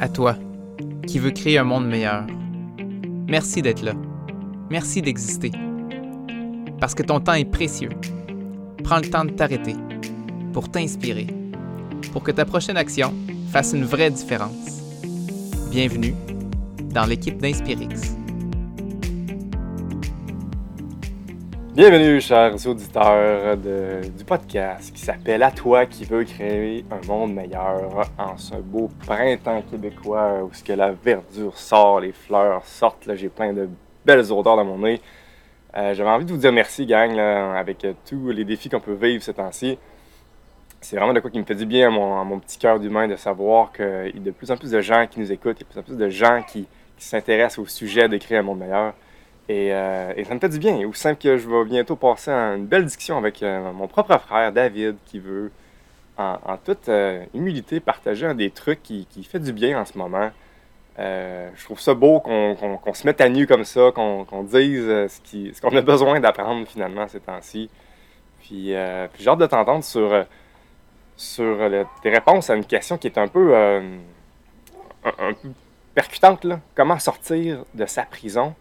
À toi, qui veux créer un monde meilleur. Merci d'être là. Merci d'exister. Parce que ton temps est précieux. Prends le temps de t'arrêter pour t'inspirer, pour que ta prochaine action fasse une vraie différence. Bienvenue dans l'équipe d'Inspirix. Bienvenue, chers auditeurs du podcast qui s'appelle À toi qui veux créer un monde meilleur en ce beau printemps québécois où ce que la verdure sort, les fleurs sortent. Là, j'ai plein de belles odeurs dans mon nez. Euh, j'avais envie de vous dire merci, gang, avec euh, tous les défis qu'on peut vivre ces temps-ci. C'est vraiment de quoi qui me fait du bien à mon, petit cœur d'humain de savoir qu'il y a de plus en plus de gens qui nous écoutent, il y a de plus en plus de gens qui s'intéressent au sujet de créer un monde meilleur. Euh, et, ça me fait du bien. Ou simple que je vais bientôt passer à une belle discussion avec euh, mon propre frère David qui veut, en, toute euh, humilité, partager un des trucs qui, fait du bien en ce moment. je trouve ça beau qu'on se mette à nu comme ça, qu'on dise ce qu'on a besoin d'apprendre finalement ces temps-ci. Puis, puis j'ai hâte de t'entendre sur, sur tes réponses à une question qui est un peu, un, un peu percutante. Là. Comment sortir de sa prison?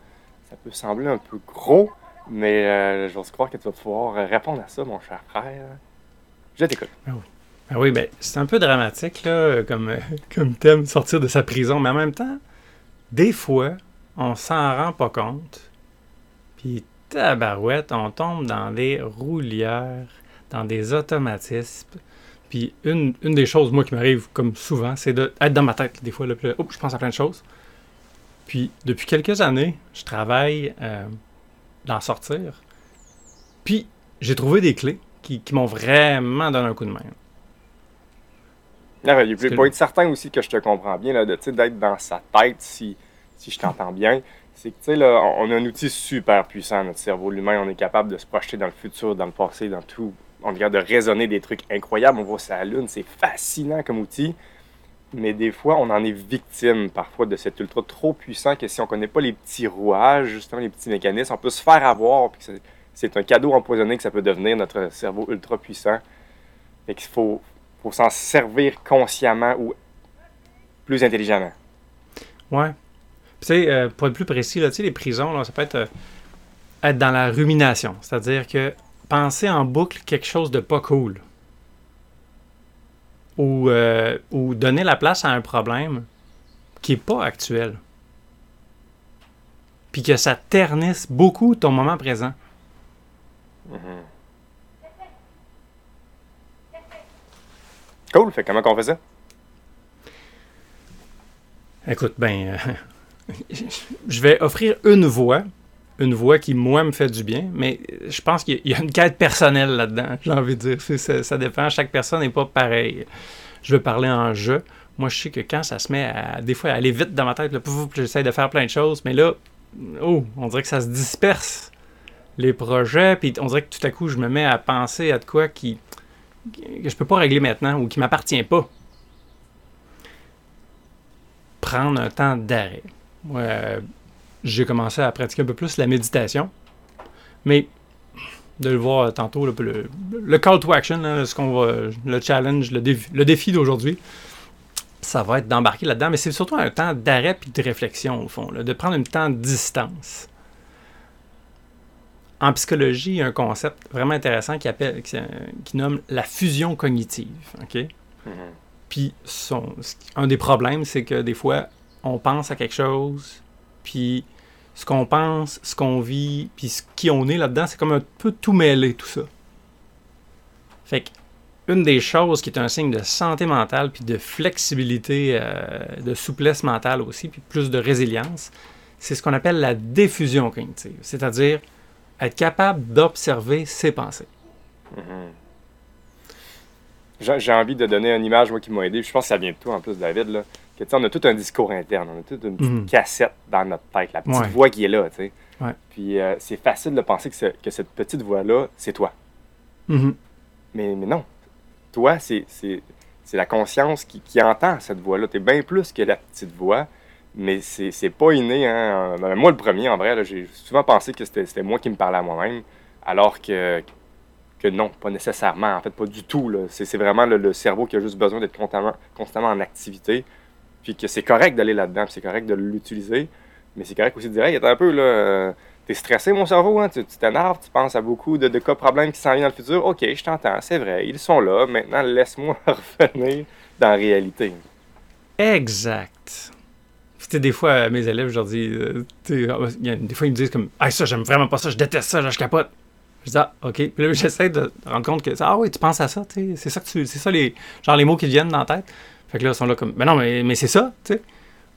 Ça peut sembler un peu gros, mais euh, j'ose croire que tu vas pouvoir répondre à ça, mon cher frère. Je t'écoute. Ah oui. Ah ben, c'est un peu dramatique, là, comme, comme thème, sortir de sa prison, mais en même temps, des fois, on s'en rend pas compte. Puis, tabarouette, on tombe dans des roulières, dans des automatismes. Puis, une, des choses, moi, qui m'arrive comme souvent, c'est d'être dans ma tête, des fois, là, puis, je pense à plein de choses. Puis depuis quelques années, je travaille euh, d'en sortir. Puis j'ai trouvé des clés qui, m'ont vraiment donné un coup de main. Ah, il faut être certain aussi que je te comprends bien, là, d'être dans sa tête, si, si je t'entends bien. C'est que, tu sais, là, on a un outil super puissant, notre cerveau, l'humain. On est capable de se projeter dans le futur, dans le passé, dans tout. On regarde de raisonner des trucs incroyables. On voit sa lune, c'est fascinant comme outil mais des fois, on en est victime parfois de cet ultra trop puissant que si on ne connaît pas les petits rouages, justement les petits mécanismes, on peut se faire avoir. c'est un cadeau empoisonné que ça peut devenir notre cerveau ultra puissant. et qu'il faut, s'en servir consciemment ou plus intelligemment. Ouais. Tu sais, euh, pour être plus précis, là, les prisons, ça peut être euh, être dans la rumination. C'est-à-dire que penser en boucle quelque chose de pas cool ou, euh, ou donner la place à un problème qui n'est pas actuel. Puis que ça ternisse beaucoup ton moment présent. Mm-hmm. Cool. Fait comment on fait ça? Écoute, ben, euh, je vais offrir une voix une voix qui, moi, me fait du bien, mais je pense qu'il y a une quête personnelle là-dedans, j'ai envie de dire. Ça, ça, dépend, chaque personne n'est pas pareil. Je veux parler en jeu. Moi, je sais que quand ça se met à, des fois, à aller vite dans ma tête, j'essaie de faire plein de choses, mais là, oh, on dirait que ça se disperse, les projets, puis on dirait que tout à coup, je me mets à penser à de quoi qui, que je peux pas régler maintenant ou qui m'appartient pas. Prendre un temps d'arrêt. J'ai commencé à pratiquer un peu plus la méditation. Mais de le voir tantôt, le, call to action, ce qu'on va, le challenge, le défi, le défi d'aujourd'hui, ça va être d'embarquer là-dedans. Mais c'est surtout un temps d'arrêt et de réflexion, au fond, de prendre un temps de distance. En psychologie, il y a un concept vraiment intéressant qui, appelle, qui, nomme la fusion cognitive. OK? Mm-hmm. Puis, un des problèmes, c'est que des fois, on pense à quelque chose, puis ce qu'on pense, ce qu'on vit, puis ce qui on est là-dedans, c'est comme un peu tout mêlé, tout ça. Fait que, une des choses qui est un signe de santé mentale, puis de flexibilité, euh, de souplesse mentale aussi, puis plus de résilience, c'est ce qu'on appelle la diffusion cognitive, c'est-à-dire être capable d'observer ses pensées. Mm-hmm. J'ai envie de donner une image, moi, qui m'a aidé. Je pense que ça vient de toi, en plus, David. Là on a tout un discours interne, on a toute une petite mhm. cassette dans notre tête, la petite voix qui est là, tu sais. Puis euh, c'est facile de penser que, cette petite voix-là, c'est toi. Mhm. mais, mais, non. Toi, c'est la conscience qui, entend cette voix-là. Tu es bien plus que la petite voix, mais c'est pas inné. Hein? Euh, moi, le premier, en vrai, j'ai souvent pensé que c'était moi qui me parlais à moi-même, alors que, que non, pas nécessairement. En fait, pas du tout. C'est vraiment le, cerveau qui a juste besoin d'être constamment, constamment en activité puis que c'est correct d'aller là-dedans, puis c'est correct de l'utiliser, mais c'est correct aussi de dire, hey, un peu, là, t'es stressé, mon cerveau, hein? tu t'énerves, tu penses à beaucoup de, de cas problèmes qui s'en viennent dans le futur. Ok, je t'entends, c'est vrai, ils sont là, maintenant laisse-moi revenir dans la réalité. Exact. C'était des fois, mes élèves, je leur dis, euh, des fois, ils me disent comme, ah, ça, j'aime vraiment pas ça, je déteste ça, là, je capote. Je dis, ah, ok. Puis là, j'essaie de rendre compte que, ah oui, tu penses à ça, c'est ça que tu, c'est ça les, genre les mots qui viennent dans la tête. Fait que là, ils sont là comme, mais non, mais, mais c'est ça, tu sais.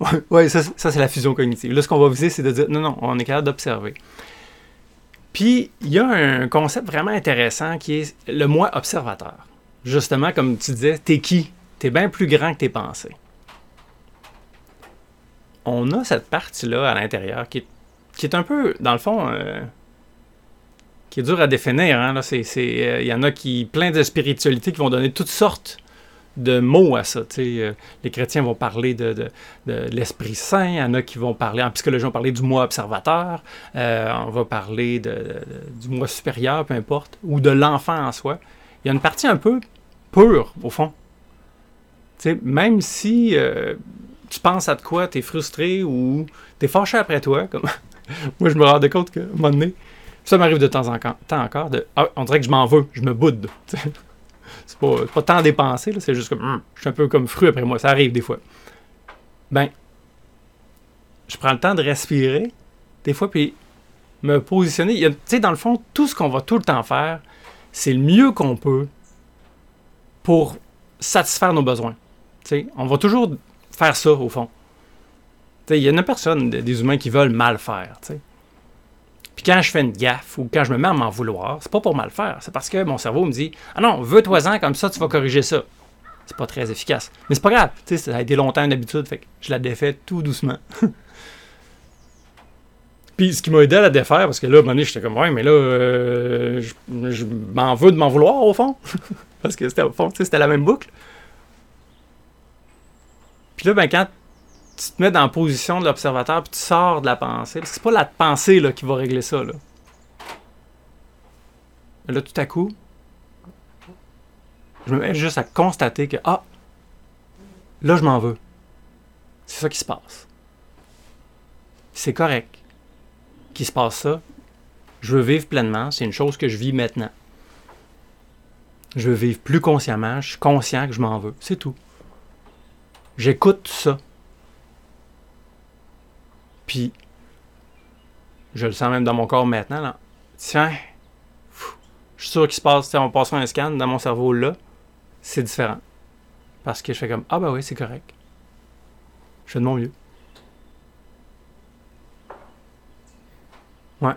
Ouais, ça, ça c'est la fusion cognitive. Là, ce qu'on va viser, c'est de dire, non, non, on est capable d'observer. Puis, il y a un concept vraiment intéressant qui est le moi observateur. Justement, comme tu disais, t'es qui? T'es bien plus grand que tes pensées. On a cette partie-là à l'intérieur qui est, qui est un peu, dans le fond, euh, qui est dur à définir. Hein, euh, il y en a qui, plein de spiritualités, qui vont donner toutes sortes de mots à ça. Euh, les chrétiens vont parler de, l'Esprit Saint, il y en a qui vont parler, en psychologie, on va parler du moi observateur, euh, on va parler du moi supérieur, peu importe, ou de l'enfant en soi. Il y a une partie un peu pure, au fond. même si euh, tu penses à de quoi, tu es frustré ou tu es fâché après toi, comme moi je me rendais compte qu'à un moment donné, ça m'arrive de temps en temps encore, ah, on dirait que je m'en veux, je me boude. C'est pas, pas tant dépensé, c'est juste comme, hum, je suis un peu comme fru après moi, ça arrive des fois. Ben, je prends le temps de respirer, des fois, puis me positionner. Tu sais, dans le fond, tout ce qu'on va tout le temps faire, c'est le mieux qu'on peut pour satisfaire nos besoins. on va toujours faire ça, au fond. Il y a une personne, des humains qui veulent mal faire. sais. Puis quand je fais une gaffe ou quand je me mets à m'en vouloir, c'est pas pour mal faire. C'est parce que mon cerveau me dit Ah non, veux-toi-en comme ça, tu vas corriger ça. C'est pas très efficace. Mais c'est pas grave. Tu sais, ça a été longtemps une habitude, fait que je la défais tout doucement. Puis ce qui m'a aidé à la défaire, parce que là, à un moment donné, j'étais comme Ouais, mais là, euh, je, m'en veux de m'en vouloir au fond. parce que c'était au fond, c'était la même boucle. Puis là, ben, quand tu te mets dans la position de l'observateur, puis tu sors de la pensée. C'est pas la pensée là, qui va régler ça. Là. là, tout à coup, je me mets juste à constater que, ah, là, je m'en veux. C'est ça qui se passe. C'est correct qu'il se passe ça. Je veux vivre pleinement. C'est une chose que je vis maintenant. Je veux vivre plus consciemment. Je suis conscient que je m'en veux. C'est tout. J'écoute ça. Puis, je le sens même dans mon corps maintenant. Tiens, je suis sûr qu'il se passe, on passera un scan dans mon cerveau là, c'est différent. Parce que je fais comme, ah ben oui, c'est correct. Je fais de mon mieux. Ouais.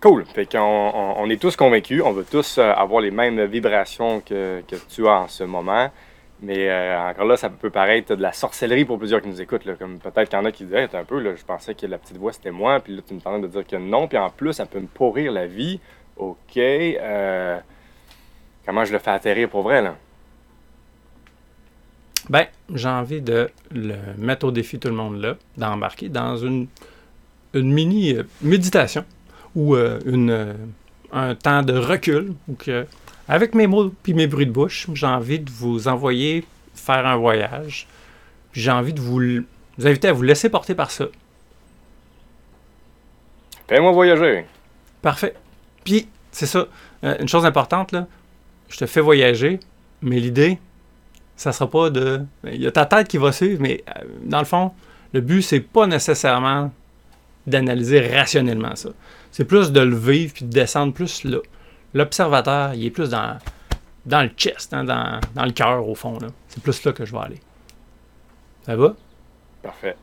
Cool. Fait qu'on on, est tous convaincus, on veut tous euh, avoir les mêmes vibrations que, que tu as en ce moment. Mais euh, encore là, ça peut paraître de la sorcellerie pour plusieurs qui nous écoutent. Là, comme peut-être qu'il y en a qui disent un peu, là, je pensais que la petite voix c'était moi, puis là tu me parles de dire que non, puis en plus, ça peut me pourrir la vie. Ok. Euh, comment je le fais atterrir pour vrai, là? Ben, j'ai envie de le mettre au défi tout le monde là, d'embarquer dans une, une mini euh, méditation ou une, un temps de recul où que avec mes mots puis mes bruits de bouche, j'ai envie de vous envoyer faire un voyage. J'ai envie de vous, vous inviter à vous laisser porter par ça. Fais-moi voyager. Parfait. Puis, c'est ça. Euh, une chose importante, là, je te fais voyager, mais l'idée, ça sera pas de. Il y a ta tête qui va suivre, mais euh, dans le fond, le but, c'est pas nécessairement d'analyser rationnellement ça. C'est plus de le vivre puis de descendre plus là. L'observateur, il est plus dans, dans le chest, hein, dans, le cœur, au fond. C'est plus là que je vais aller. Ça va? Parfait.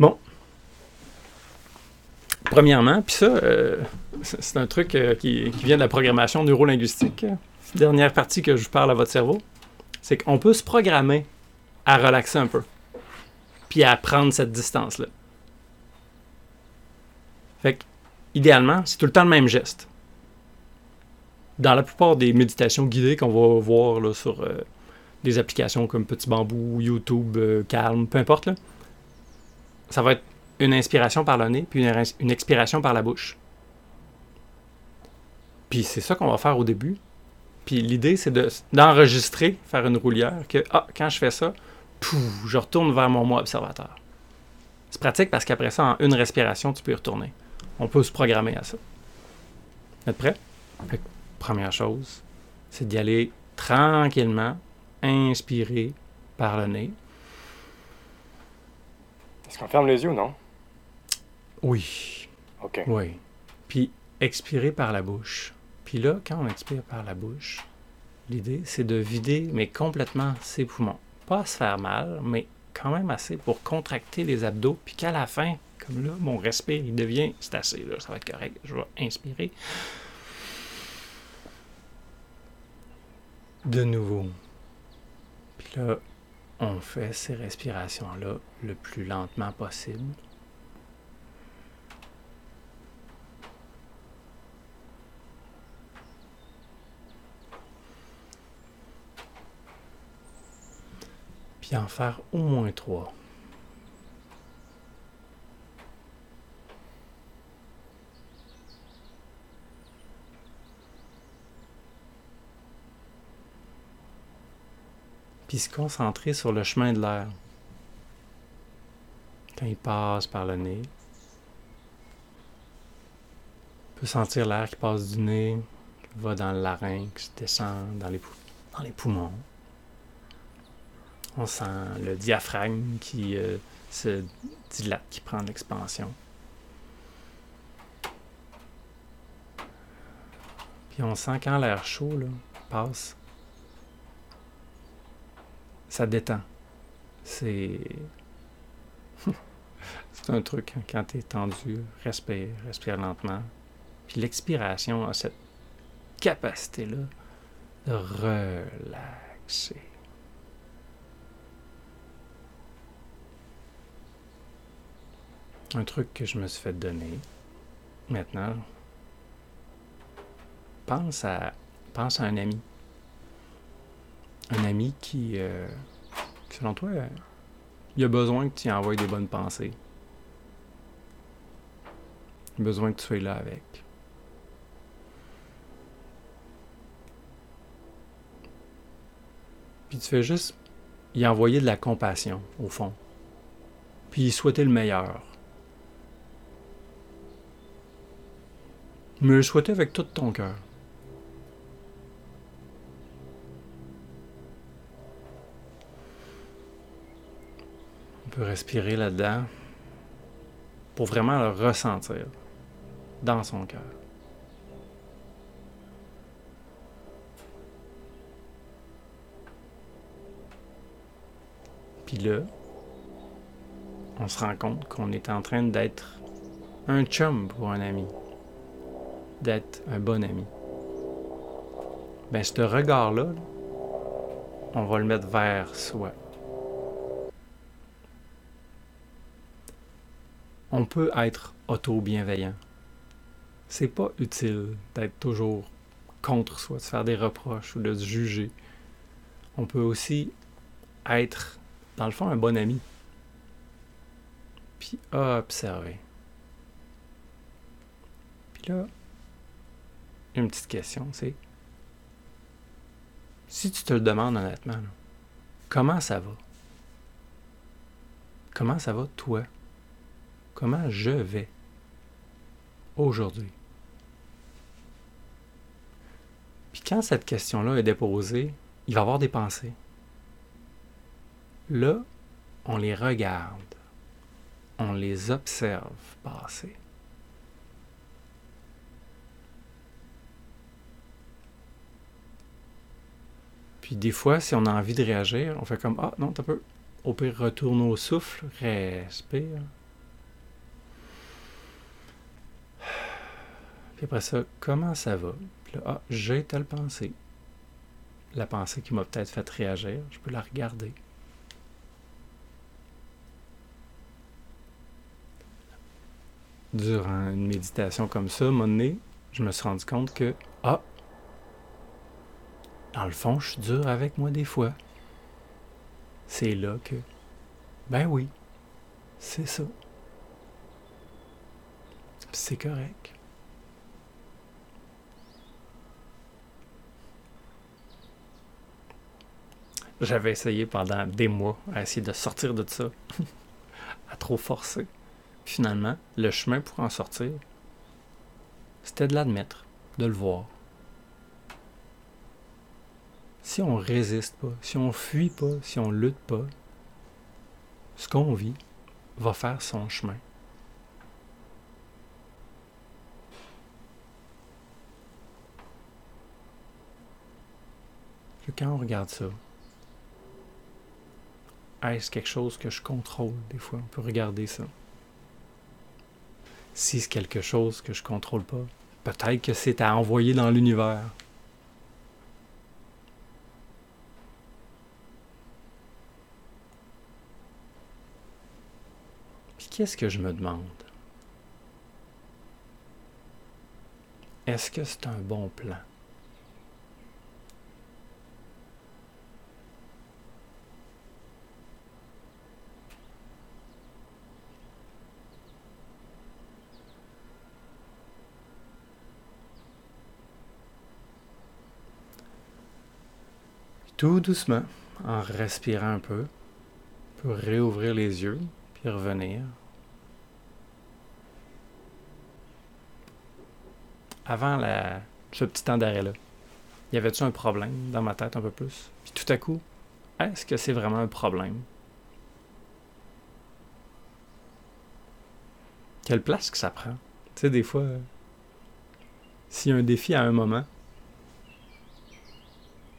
Bon. Premièrement, puis ça, euh, c'est un truc euh, qui, vient de la programmation neurolinguistique. Dernière partie que je parle à votre cerveau, c'est qu'on peut se programmer à relaxer un peu, puis à prendre cette distance-là. Fait que idéalement, c'est tout le temps le même geste. Dans la plupart des méditations guidées qu'on va voir sur euh, des applications comme Petit Bambou, YouTube, euh, Calme, peu importe, ça va être une inspiration par le nez, puis une, expiration par la bouche. Puis c'est ça qu'on va faire au début. Puis l'idée, c'est de- d'enregistrer, faire une roulière, que ah, quand je fais ça, je retourne vers mon moi observateur. C'est pratique parce qu'après ça, en une respiration, tu peux y retourner. On peut se programmer à ça. Vous êtes prêts? Fait première chose, c'est d'y aller tranquillement, inspirer par le nez. Est-ce qu'on ferme les yeux ou non? Oui. OK. Oui. Puis expirer par la bouche. Puis là, quand on expire par la bouche, l'idée, c'est de vider, mais complètement ses poumons. Pas se faire mal, mais quand même assez pour contracter les abdos. Puis qu'à la fin, comme là, mon respire, il devient, c'est assez, là, ça va être correct. Je vais inspirer. De nouveau. Puis là, on fait ces respirations-là le plus lentement possible. En faire au moins trois. Puis se concentrer sur le chemin de l'air. Quand il passe par le nez. Peut sentir l'air qui passe du nez, qui va dans le larynx, descend dans les poumons. On sent le diaphragme qui euh, se dilate, qui prend l'expansion. Puis on sent quand l'air chaud passe, ça détend. C'est. C'est un truc, hein, quand tu tendu, respire, respire lentement. Puis l'expiration a cette capacité-là de relaxer. Un truc que je me suis fait donner. Maintenant, pense à, un ami. Un ami qui, euh, qui, selon toi, il a besoin que tu envoies des bonnes pensées. Il a besoin que tu sois là avec. Puis tu fais juste y envoyer de la compassion, au fond. Puis souhaiter le meilleur. Mais le souhaiter avec tout ton cœur. On peut respirer là-dedans pour vraiment le ressentir dans son cœur. Puis là, on se rend compte qu'on est en train d'être un chum pour un ami, d'être un bon ami. Ben, ce regard-là, là, on va le mettre vers soi. On peut être auto-bienveillant. C'est pas utile d'être toujours contre soi, de faire des reproches ou de se juger. On peut aussi être, dans le fond, un bon ami. Puis observer. Puis là, une petite question, c'est si tu te le demandes honnêtement, comment ça va? Comment ça va toi? Comment je vais aujourd'hui? Puis quand cette question-là est déposée, il va y avoir des pensées. Là, on les regarde, on les observe passer. Puis des fois, si on a envie de réagir, on fait comme Ah non, t'as peu. Au pire, retourne au souffle, respire. Puis après ça, comment ça va? Puis là, ah, j'ai telle pensée. La pensée qui m'a peut-être fait réagir, je peux la regarder. Durant une méditation comme ça, à un moment donné, je me suis rendu compte que, ah, dans le fond, je suis dur avec moi des fois. C'est là que, ben oui, c'est ça. C'est correct. j'avais essayé pendant des mois à essayer de sortir de ça, à trop forcer. finalement, le chemin pour en sortir, c'était de l'admettre, de le voir. Si on résiste pas, si on fuit pas, si on lutte pas, ce qu'on vit va faire son chemin. quand on regarde ça, est-ce quelque chose que je contrôle des fois? On peut regarder ça. Si c'est quelque chose que je contrôle pas, peut-être que c'est à envoyer dans l'univers. Qu'est-ce que je me demande? Est-ce que c'est un bon plan? Tout doucement, en respirant un peu, pour réouvrir les yeux, puis revenir. Avant ce petit temps d'arrêt-là, y avait-tu un problème dans ma tête un peu plus? Puis tout à coup, est-ce que c'est vraiment un problème? Quelle place que ça prend? Tu sais, des fois, s'il y a un défi à un moment,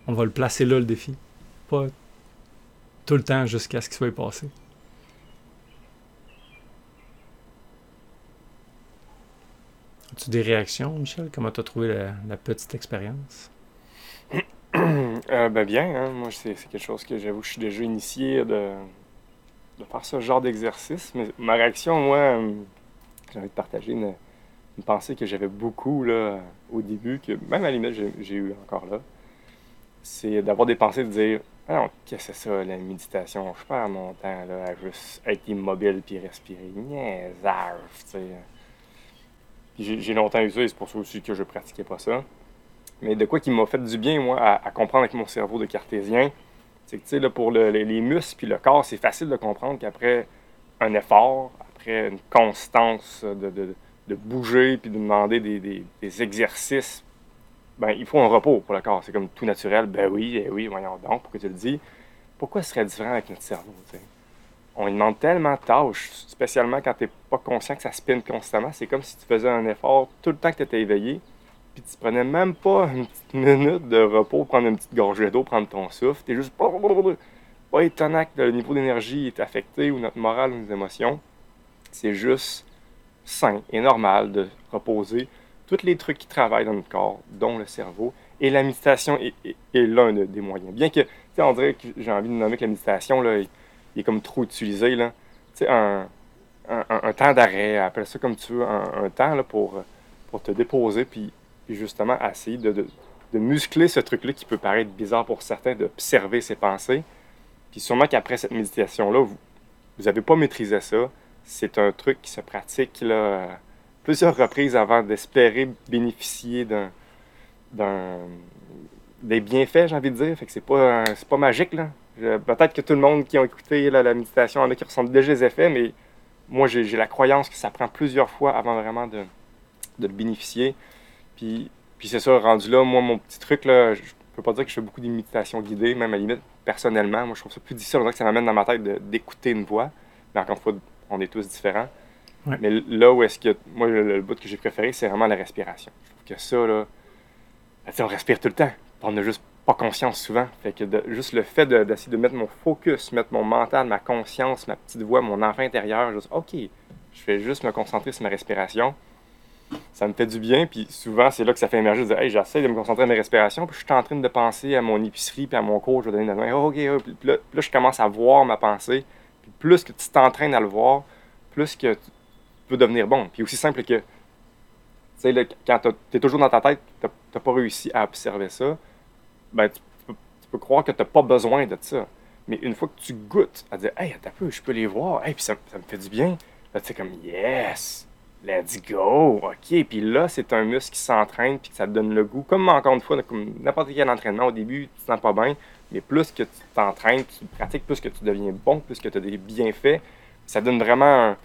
on va le placer là, le défi. Pas tout le temps jusqu'à ce qu'il soit passé. As-tu des réactions, Michel? Comment tu as trouvé la, petite expérience? Euh, ben bien, hein. moi c'est quelque chose que j'avoue je suis déjà initié de, faire ce genre d'exercice. Mais ma réaction, moi, euh, j'ai envie de partager une, pensée que j'avais beaucoup là, au début, que même à la limite j'ai eu encore là c'est d'avoir des pensées de dire ah qu'est-ce que c'est ça, la méditation? Je perds mon temps là, à juste être immobile puis respirer. Tu sais. J'ai longtemps eu ça et c'est pour ça aussi que je pratiquais pas ça. Mais de quoi qui m'a fait du bien, moi, à, comprendre avec mon cerveau de cartésien, c'est que, tu sais, pour les, muscles puis le corps, c'est facile de comprendre qu'après un effort, après une constance de, bouger puis de demander des exercices ben, il faut un repos pour le corps. C'est comme tout naturel. Ben oui, eh oui, voyons donc, pourquoi tu le dis? Pourquoi ce serait différent avec notre cerveau? On lui demande tellement de tâches, spécialement quand tu n'es pas conscient que ça spinne constamment. C'est comme si tu faisais un effort tout le temps que tu étais éveillé, puis tu prenais même pas une petite minute de repos, prendre une petite gorgée d'eau, prendre ton souffle. Tu es juste pas étonnant que le niveau d'énergie est affecté ou notre morale ou nos émotions. C'est juste sain et normal de reposer tous les trucs qui travaillent dans notre corps, dont le cerveau. Et la méditation est, l'un des moyens. Bien que, tu sais, on dirait que j'ai envie de nommer que la méditation, là, il, est comme trop utilisé, là. Tu sais, un, un, temps d'arrêt, appelle ça comme tu veux, un, temps là, pour, pour te déposer, puis, justement essayer de, de, muscler ce truc-là qui peut paraître bizarre pour certains, d'observer ses pensées. Puis sûrement qu'après cette méditation-là, vous n'avez pas maîtrisé ça. C'est un truc qui se pratique là, plusieurs reprises avant d'espérer bénéficier d'un, des bienfaits, j'ai envie de dire. Fait que c'est pas, c'est pas magique, là. Peut-être que tout le monde qui a écouté la méditation en a qui ressentent déjà les effets, mais moi, j'ai, la croyance que ça prend plusieurs fois avant vraiment de, de bénéficier. Puis, puis c'est ça, rendu là, moi, mon petit truc, là, je peux pas dire que je fais beaucoup de méditation guidée, même à la limite, personnellement. Moi, je trouve ça plus difficile. On dirait que ça m'amène dans ma tête d'écouter une voix. Mais encore une fois, on est tous différents. Mais là où est-ce que. Moi, le, bout que j'ai préféré, c'est vraiment la respiration. Je trouve que ça, là. Ben, on respire tout le temps. On n'a juste pas conscience souvent. Fait que juste le fait d'essayer de, mettre mon focus, mettre mon mental, ma conscience, ma petite voix, mon enfant intérieur, juste, OK, je vais juste me concentrer sur ma respiration. Ça me fait du bien, puis souvent, c'est là que ça fait émerger de dire, hey, j'essaie de me concentrer sur ma respiration, puis je suis en train de penser à mon épicerie, puis à mon cours, je vais donner la main, OK, là, je commence à voir ma pensée. Puis plus que tu t'entraînes à le voir, plus que peut devenir bon. Puis aussi simple que, tu sais, quand tu es toujours dans ta tête, tu n'as pas réussi à observer ça, ben, tu, peux, croire que tu n'as pas besoin de ça. Mais une fois que tu goûtes à dire, hey, je peux les voir, hey, puis ça, me fait du bien, là, tu sais, comme, yes, let's go, ok. Puis là, c'est un muscle qui s'entraîne, puis que ça te donne le goût. Comme encore une fois, comme n'importe quel entraînement, au début, tu te sens pas bien, Mais plus que tu t'entraînes, tu pratiques, plus que tu deviens bon, plus que tu as des bienfaits, ça donne vraiment un,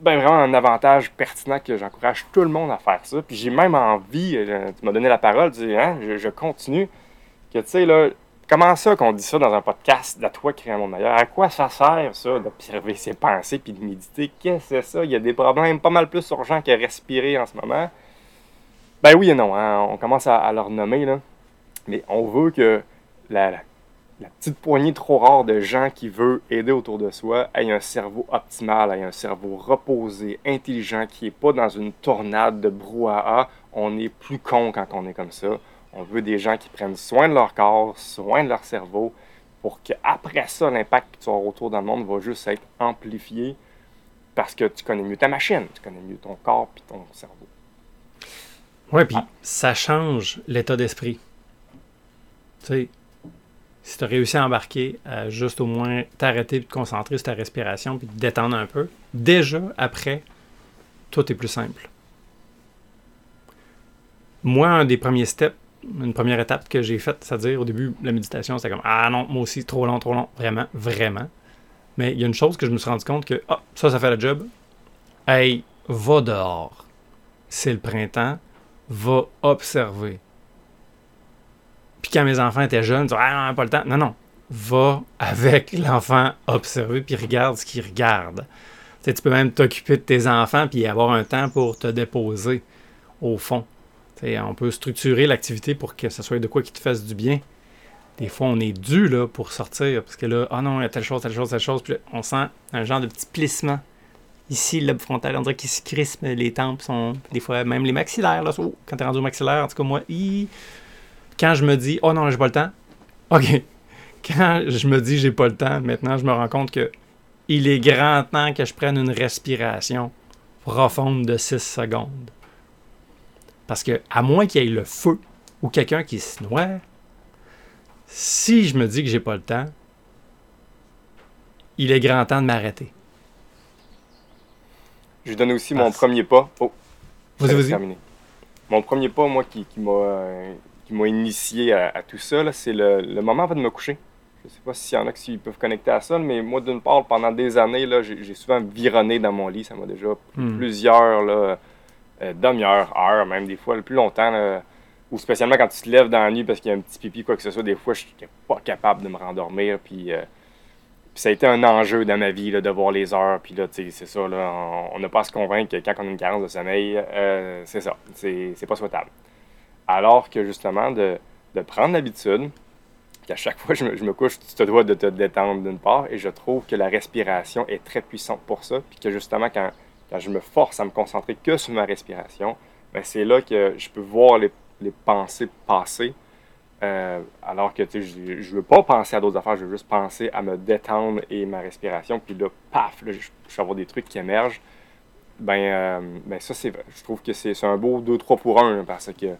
ben, vraiment un avantage pertinent que j'encourage tout le monde à faire ça. Puis j'ai même envie, euh, tu m'as donné la parole, tu dis, hein, je, continue, que tu sais, là, comment ça qu'on dit ça dans un podcast de toi créer un monde meilleur? À quoi ça sert, ça, d'observer ses pensées puis de méditer? Qu'est-ce que c'est ça? Il y a des problèmes pas mal plus urgents que respirer en ce moment. Ben oui et non, hein, on commence à, leur nommer, là. Mais on veut que la, la petite poignée trop rare de gens qui veulent aider autour de soi aient un cerveau optimal, aient un cerveau reposé, intelligent, qui n'est pas dans une tornade de brouhaha. On est plus con quand on est comme ça. On veut des gens qui prennent soin de leur corps, soin de leur cerveau, pour qu'après ça, l'impact que tu auras autour dans le monde va juste être amplifié parce que tu connais mieux ta machine, tu connais mieux ton corps et ton cerveau. Oui, puis ça change l'état d'esprit. Tu sais, si tu as réussi à embarquer, à juste au moins t'arrêter te concentrer sur ta respiration puis te détendre un peu, déjà après, tout est plus simple. Moi, un des premiers steps, une première étape que j'ai faite, c'est-à-dire au début, la méditation, c'était comme Ah non, moi aussi, trop long, trop long, vraiment, vraiment. Mais il y a une chose que je me suis rendu compte que Ah, ça, ça fait le job. Hey, va dehors. C'est le printemps. Va observer puis quand mes enfants étaient jeunes, ils disaient Ah, non, pas le temps. Non, non. Va avec l'enfant observer, puis regarde ce qu'il regarde. tu peux même t'occuper de tes enfants, puis avoir un temps pour te déposer, au fond. on peut structurer l'activité pour que ce soit de quoi qui te fasse du bien. Des fois, on est dû là, pour sortir, parce que là, ah non, il y a telle chose, telle chose, telle chose, puis on sent un genre de petit plissement. Ici, le frontal, on dirait qu'il se crispe, les tempes sont, des fois, même les maxillaires, là, oh, quand t'es rendu au maxillaire, en tout cas, moi, quand je me dis, oh non, j'ai pas le temps, OK. Quand je me dis, j'ai pas le temps, maintenant, je me rends compte que il est grand temps que je prenne une respiration profonde de 6 secondes. Parce que, à moins qu'il y ait le feu ou quelqu'un qui se noie, si je me dis que j'ai pas le temps, il est grand temps de m'arrêter. Je donne aussi mon premier pas. Oh, vas-y, vas-y. Mon premier pas, moi, qui, qui m'a euh, qui m'a initié à, tout ça, c'est le, moment avant de me coucher. Je ne sais pas s'il y en a qui peuvent connecter à ça, mais moi, d'une part, pendant des années, j'ai souvent vironné dans mon lit. Ça m'a déjà hmm. plusieurs là, euh, demi-heures, heures, même des fois, le plus longtemps. ou spécialement quand tu te lèves dans la nuit parce qu'il y a un petit pipi, quoi que ce soit, des fois, je suis pas capable de me rendormir. Euh, puis, ça a été un enjeu dans ma vie de voir les heures. Puis là, c'est ça, on n'a pas à se convaincre que quand on a une carence de sommeil, euh, c'est ça, c'est pas souhaitable. Alors que justement, de, prendre l'habitude qu'à chaque fois que je me, couche, tu te dois de te détendre d'une part, et je trouve que la respiration est très puissante pour ça, puis que justement, quand, je me force à me concentrer que sur ma respiration, ben c'est là que je peux voir les, pensées passer, euh, alors que je ne veux pas penser à d'autres affaires, je veux juste penser à me détendre et ma respiration, puis là, paf, je, je vais avoir des trucs qui émergent. Ben, euh, ben ça, c'est je trouve que c'est un beau 2-3 pour 1, parce que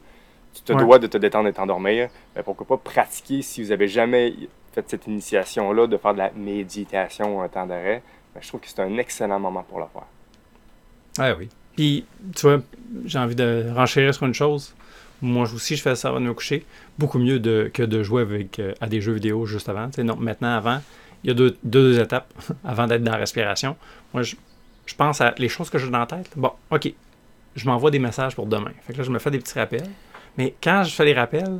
tu te dois de te détendre et t'endormir. Mais pourquoi pas pratiquer si vous avez jamais fait cette initiation-là, de faire de la méditation un temps d'arrêt. Ben, je trouve que c'est un excellent moment pour le faire. Ah oui. Puis, tu vois, j'ai envie de renchérir sur une chose. Moi aussi, je fais ça avant de me coucher. Beaucoup mieux de, que de jouer avec, euh, à des jeux vidéo juste avant. non, maintenant, avant, il y a deux, deux, étapes avant d'être dans la respiration. Moi, je, je pense à les choses que j'ai dans la tête. Bon, OK, je m'envoie des messages pour demain. Fait que là, je me fais des petits rappels. Mais quand je fais les rappels,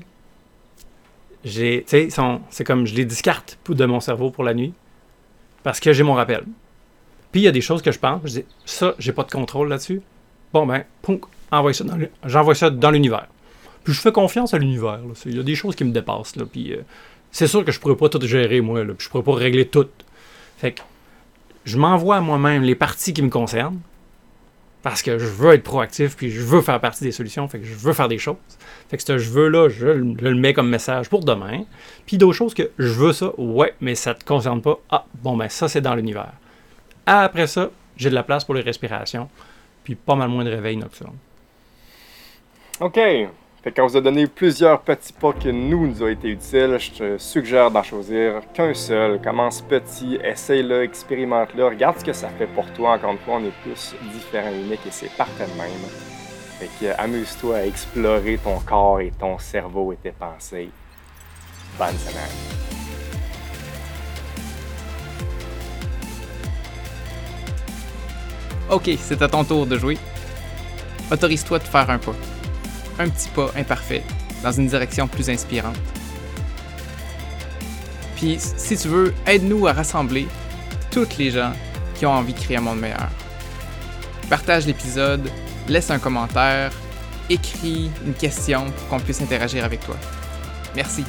j'ai, c'est comme je les discarte de mon cerveau pour la nuit parce que j'ai mon rappel. Puis il y a des choses que je pense, je dis ça, j'ai pas de contrôle là-dessus. Bon ben, j'envoie ça dans l'univers. Puis je fais confiance à l'univers. Il y a des choses qui me dépassent. Là, puis euh, c'est sûr que je pourrais pas tout gérer moi. Là, puis je pourrais pas régler tout. Fait que je m'envoie à moi-même les parties qui me concernent parce que je veux être proactif, puis je veux faire partie des solutions, fait que je veux faire des choses. Fait que ce je veux-là, je, le mets comme message pour demain. Puis d'autres choses que je veux ça, ouais, mais ça te concerne pas. Ah, bon, ben ça, c'est dans l'univers. Après ça, j'ai de la place pour les respirations, puis pas mal moins de réveil nocturne. OK. Fait qu'on vous a donné plusieurs petits pas qui nous nous ont été utiles. Je te suggère d'en choisir qu'un seul. Commence petit, essaye-le, expérimente-le, regarde ce que ça fait pour toi. Encore une fois, on est tous différents uniques et c'est parfait de même. Fait que amuse-toi à explorer ton corps et ton cerveau et tes pensées. Bonne semaine. Ok, c'est à ton tour de jouer. Autorise-toi de faire un pas. Un petit pas imparfait dans une direction plus inspirante. Puis, si tu veux, aide-nous à rassembler toutes les gens qui ont envie de créer un monde meilleur. Partage l'épisode, laisse un commentaire, écris une question pour qu'on puisse interagir avec toi. Merci.